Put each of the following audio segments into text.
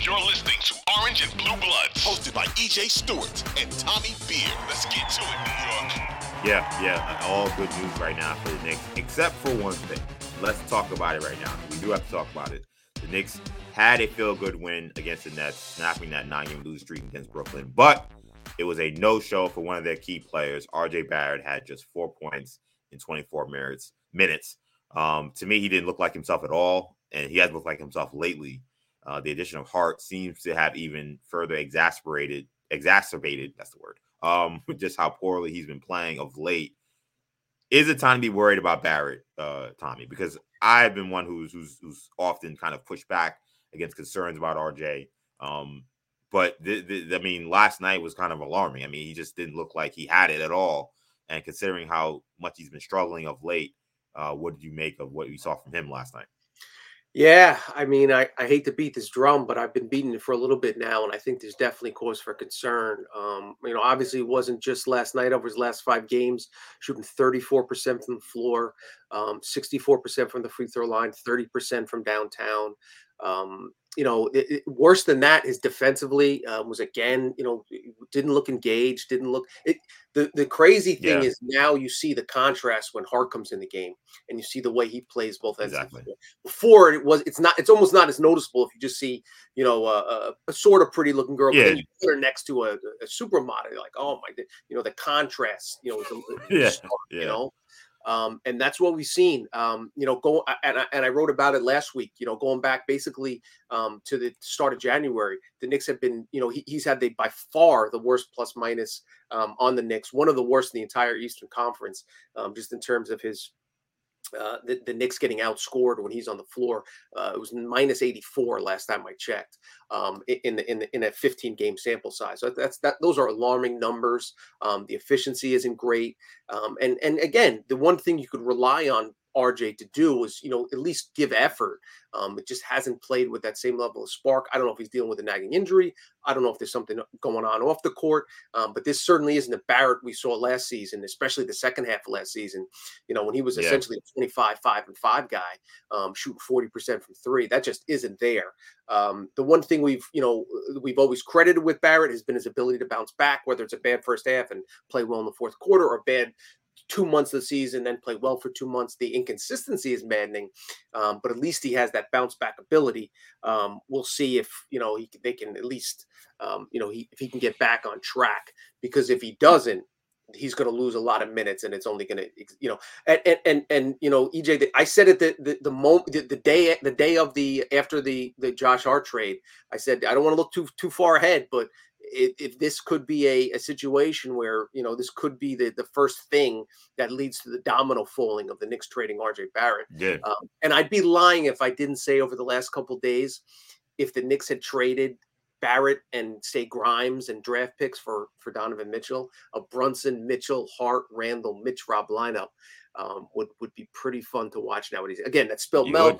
You're listening to Orange and Blue Bloods, hosted by EJ Stewart and Tommy Beer. Let's get to it, New York. Yeah, yeah, all good news right now for the Knicks, except for one thing. Let's talk about it right now. We do have to talk about it. The Knicks had a feel good win against the Nets, snapping that nine game lose streak against Brooklyn, but it was a no show for one of their key players. RJ Barrett had just four points in 24 minutes. minutes. Um, to me, he didn't look like himself at all, and he hasn't looked like himself lately. Uh, the addition of Hart seems to have even further exasperated, exacerbated, that's the word, um, just how poorly he's been playing of late. Is it time to be worried about Barrett, uh, Tommy? Because I've been one who's who's who's often kind of pushed back against concerns about RJ. Um, but I mean, last night was kind of alarming. I mean, he just didn't look like he had it at all. And considering how much he's been struggling of late, uh, what did you make of what you saw from him last night? Yeah, I mean, I, I hate to beat this drum, but I've been beating it for a little bit now, and I think there's definitely cause for concern. Um, you know, obviously, it wasn't just last night; over his last five games, shooting 34% from the floor, um, 64% from the free throw line, 30% from downtown. Um, you know, it, it, worse than that is defensively uh, was again, you know, didn't look engaged, didn't look. It, the the crazy thing yeah. is now you see the contrast when Hart comes in the game, and you see the way he plays both ends. Exactly. Before it was, it's not, it's almost not as noticeable if you just see, you know, a, a sort of pretty looking girl, yeah. and you put her next to a, a supermodel, you're like, oh my, you know, the contrast, you know, yeah. Stark, yeah. you know. Um, and that's what we've seen. Um, you know, go and I, and I wrote about it last week. You know, going back basically um, to the start of January, the Knicks have been. You know, he, he's had the by far the worst plus minus um, on the Knicks, one of the worst in the entire Eastern Conference, um, just in terms of his uh, the, the Knicks getting outscored when he's on the floor. Uh, it was minus 84 last time I checked um, in in in a 15 game sample size. So that's that. Those are alarming numbers. Um, the efficiency isn't great. Um, and and again, the one thing you could rely on RJ to do was, you know, at least give effort. Um, it just hasn't played with that same level of spark. I don't know if he's dealing with a nagging injury. I don't know if there's something going on off the court. Um, but this certainly isn't the Barrett we saw last season, especially the second half of last season. You know, when he was yeah. essentially a 25, 5 and 5 guy, um, shooting 40% from three. That just isn't there. Um, the one thing we've, you know, we've always credited with Barrett has been his ability to bounce back, whether it's a bad first half and play well in the fourth quarter or a bad two months of the season, then play well for two months. The inconsistency is maddening, um, but at least he has that bounce back ability. Um, we'll see if you know he, they can at least um, you know he, if he can get back on track. Because if he doesn't, he's going to lose a lot of minutes, and it's only going to you know and and and, and you know EJ. I said it the the, the moment the, the day the day of the after the the Josh Hart trade. I said I don't want to look too too far ahead, but if, if this could be a, a situation where you know this could be the, the first thing that leads to the domino falling of the Knicks trading RJ Barrett. Yeah. Um, and I'd be lying if I didn't say over the last couple days, if the Knicks had traded Barrett and say Grimes and draft picks for for Donovan Mitchell, a Brunson, Mitchell, Hart, Randle, Mitch Rob lineup um, would would be pretty fun to watch nowadays. Again, that's spelled Mel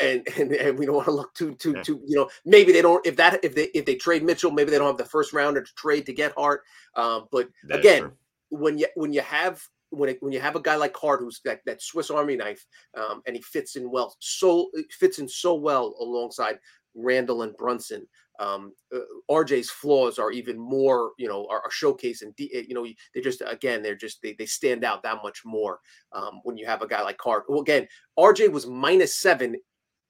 and, and and we don't want to look too too yeah. too you know maybe they don't if that if they if they trade Mitchell maybe they don't have the first rounder to trade to get Hart um, but that again when you when you have when it, when you have a guy like Hart who's that, that Swiss Army knife um, and he fits in well so fits in so well alongside Randle and Brunson um, uh, RJ's flaws are even more, you know, are, are showcased and you know they just again they're just they, they stand out that much more um, when you have a guy like Hart. Well, again, RJ was minus seven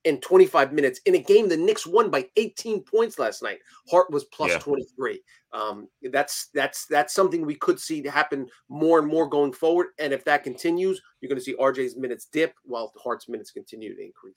in 25 minutes in a game the Knicks won by 18 points last night. Hart was plus yeah. 23. Um, that's that's that's something we could see happen more and more going forward. And if that continues, you're going to see RJ's minutes dip while Hart's minutes continue to increase.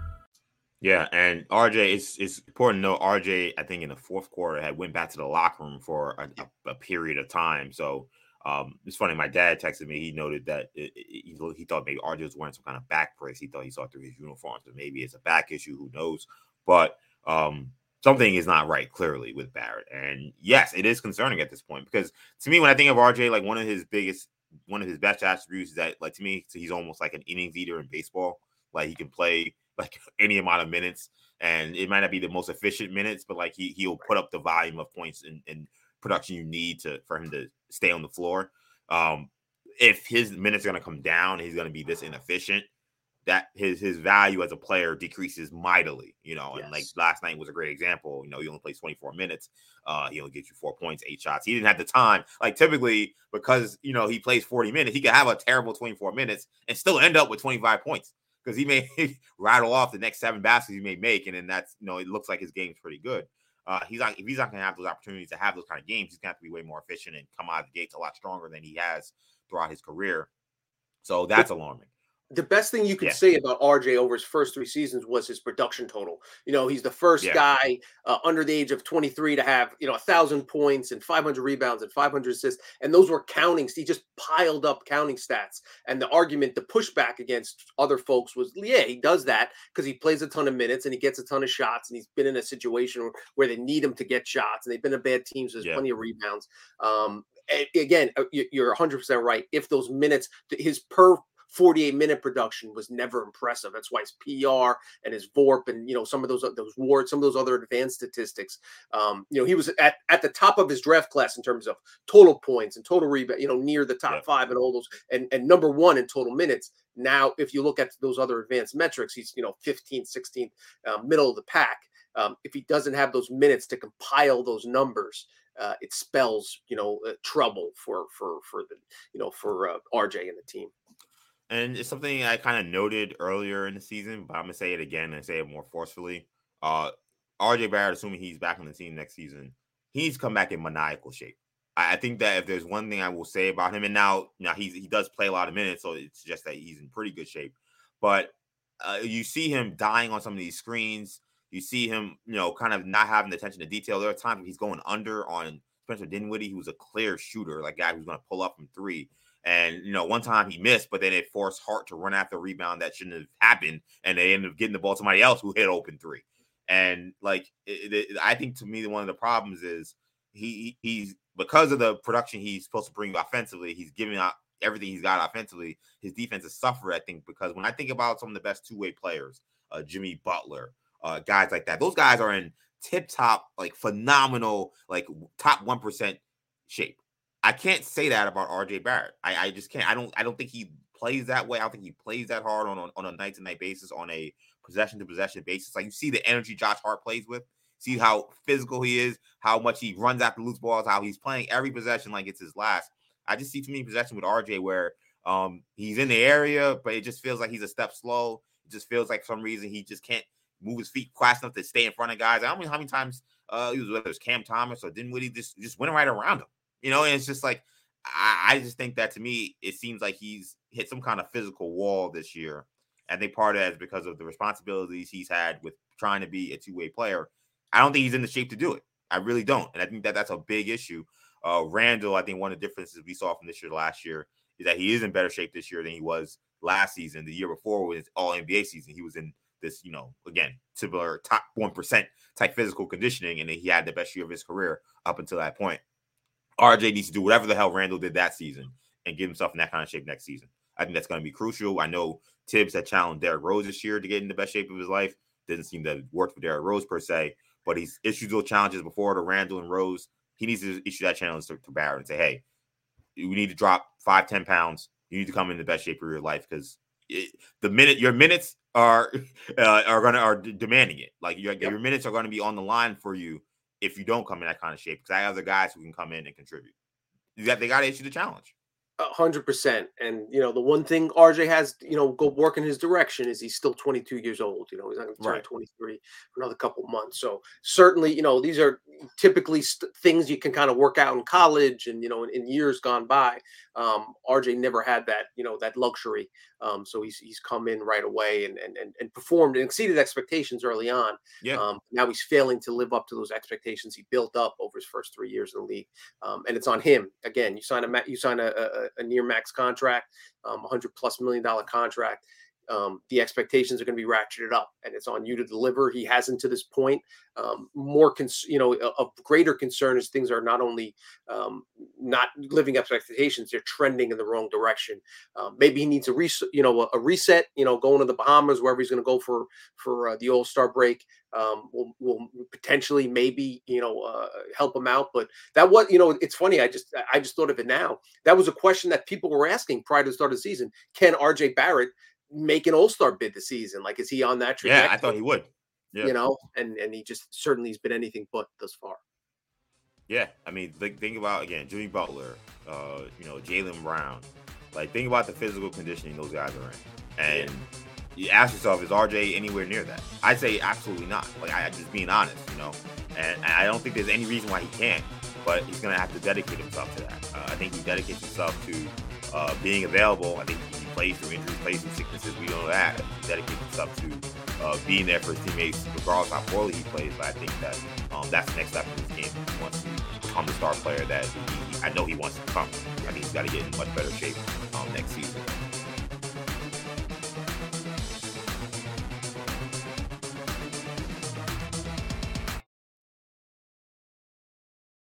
Yeah, and RJ, it's it's important to know RJ. I think in the fourth quarter had went back to the locker room for a, a, a period of time. So um, it's funny. My dad texted me. He noted that it, it, he, he thought maybe RJ was wearing some kind of back brace. He thought he saw through his uniform, so maybe it's a back issue. Who knows? But um, something is not right clearly with Barrett. And yes, it is concerning at this point because to me, when I think of RJ, like one of his biggest, one of his best attributes is that, like to me, he's almost like an innings eater in baseball. Like he can play like any amount of minutes, and it might not be the most efficient minutes, but like he he'll put up the volume of points and, and production you need to for him to stay on the floor. Um, if his minutes are going to come down, he's going to be this inefficient. That his his value as a player decreases mightily, you know. And like last night was a great example. You know, he only plays 24 minutes. Uh, he only gets you four points, eight shots. He didn't have the time. Like typically, because you know he plays 40 minutes, he could have a terrible 24 minutes and still end up with 25 points because he may rattle off the next seven baskets he may make, and then that's you know it looks like his game's pretty good. Uh, he's not if he's not going to have those opportunities to have those kind of games, he's going to have to be way more efficient and come out of the gates a lot stronger than he has throughout his career. So that's alarming the best thing you could yeah. say about RJ over his first three seasons was his production total. You know, he's the first yeah. guy uh, under the age of 23 to have, you know, a thousand points and 500 rebounds and 500 assists. And those were counting. He just piled up counting stats. And the argument, the pushback against other folks was, yeah, he does that because he plays a ton of minutes and he gets a ton of shots. And he's been in a situation where they need him to get shots. And they've been a bad team. So there's yeah. plenty of rebounds. Um, again, uh, you're 100% right. If those minutes, his per 48 minute production was never impressive. That's why his PER and his VORP and you know some of those those wards, some of those other advanced statistics. Um, you know, he was at, at the top of his draft class in terms of total points and total rebound, you know, near the top yeah. five and all those and, and number one in total minutes. Now, if you look at those other advanced metrics, he's you know 15th, 16th, uh, middle of the pack. Um, if he doesn't have those minutes to compile those numbers, uh, it spells you know uh, trouble for for for the you know for uh, RJ and the team and it's something I kind of noted earlier in the season, but I'm gonna say it again and say it more forcefully. Uh, RJ Barrett, assuming he's back on the team next season, he's come back in maniacal shape. I, I, think that if there's one thing I will say about him, and now now he's he does play a lot of minutes, so it's just that he's in pretty good shape. But uh, you see him dying on some of these screens. You see him, you know, kind of not having the attention to detail. There are times he's going under on Spencer Dinwiddie, who's a clear shooter, like guy who's going to pull up from three. And you know, one time he missed, but then it forced Hart to run after a rebound that shouldn't have happened, and they ended up getting the ball to somebody else who hit open three. And like, it, it, I think to me, one of the problems is he he's because of the production he's supposed to bring offensively, he's giving out everything he's got offensively. His defense has suffered, I think, because when I think about some of the best two way players, uh, Jimmy Butler, uh, guys like that, those guys are in tip top, like phenomenal, like top one percent shape. I can't say that about RJ Barrett. I, I just can't. I don't. I don't think he plays that way. I don't think he plays that hard on on, on a night to night basis, on a possession to possession basis. Like you see the energy Josh Hart plays with. See how physical he is, how much he runs after loose balls, how he's playing every possession like it's his last. I just see too many possessions with RJ where um he's in the area, but it just feels like he's a step slow. It just feels like some reason he just can't move his feet fast enough to stay in front of guys. I don't know how many times uh, he was whether it's Cam Thomas or Dinwiddie just just went right around him. You know, and it's just like I, I just think that to me, it seems like he's hit some kind of physical wall this year. I think part of that is because of the responsibilities he's had with trying to be a two-way player. I don't think he's in the shape to do it. I really don't. And I think that that's a big issue. Uh, Randle, I think one of the differences we saw from this year to last year is that he is in better shape this year than he was last season. The year before was all NBA season. He was in this, you know, again, similar top 1% type physical conditioning, and he had the best year of his career up until that point. RJ needs to do whatever the hell Randle did that season and get himself in that kind of shape next season. I think that's going to be crucial. I know Thibs had challenged Derrick Rose this year to get in the best shape of his life. Didn't seem to work for Derrick Rose per se, but he's issued those challenges before to Randle and Rose. He needs to issue that challenge to, to Barrett and say, hey, we need to drop five, 10 pounds. You need to come in the best shape of your life because the minute your minutes are uh, are gonna are demanding it. Like your, yep. your minutes are going to be on the line for you if you don't come in that kind of shape. Because I have other guys who can come in and contribute. You got they got to issue the challenge hundred percent. And you know, the one thing RJ has, you know, go work in his direction is he's still 22 years old. You know, he's not going to turn right. 23 for another couple months. So certainly, you know, these are typically st- things you can kind of work out in college and you know, in, in years gone by. Um, RJ never had that, you know, that luxury. Um, so he's he's come in right away and and and, and performed and exceeded expectations early on. Yeah. Um, now he's failing to live up to those expectations he built up over his first three years in the league. Um, and it's on him again. You sign a you sign a, a, a near max contract, um, 100 plus million dollar contract um, the expectations are going to be ratcheted up, and it's on you to deliver. He hasn't to this point. Um, more, cons- you know, of greater concern is things are not only um, not living up to expectations; they're trending in the wrong direction. Um, maybe he needs a reset, you know, a, a, reset. You know, going to the Bahamas, wherever he's going to go for for uh, the All Star break, um, will will potentially maybe you know uh, help him out. But that was, you know, it's funny. I just I just thought of it now. That was a question that people were asking prior to the start of the season. Can R.J. Barrett make an All Star bid this season? Like, is he on that trajectory? Yeah, I thought he would. Yeah. You know, and and he just certainly has been anything but thus far. Yeah, I mean, think, think about again, Jimmy Butler, uh, you know, Jaylen Brown. Like, think about the physical conditioning those guys are in, and yeah. you ask yourself, is RJ anywhere near that? I'd say absolutely not. Like, I just being honest, you know, and, and I don't think there's any reason why he can't. But he's gonna have to dedicate himself to that. Uh, I think he dedicates himself to uh, being available. I think plays through injuries, plays through sicknesses. We know that. He dedicates himself to uh, being there for his teammates, regardless how poorly he plays. But I think that um, that's the next step in his game. He wants to become the star player that he, I know he wants to become. I think he's got to get in much better shape um, next season.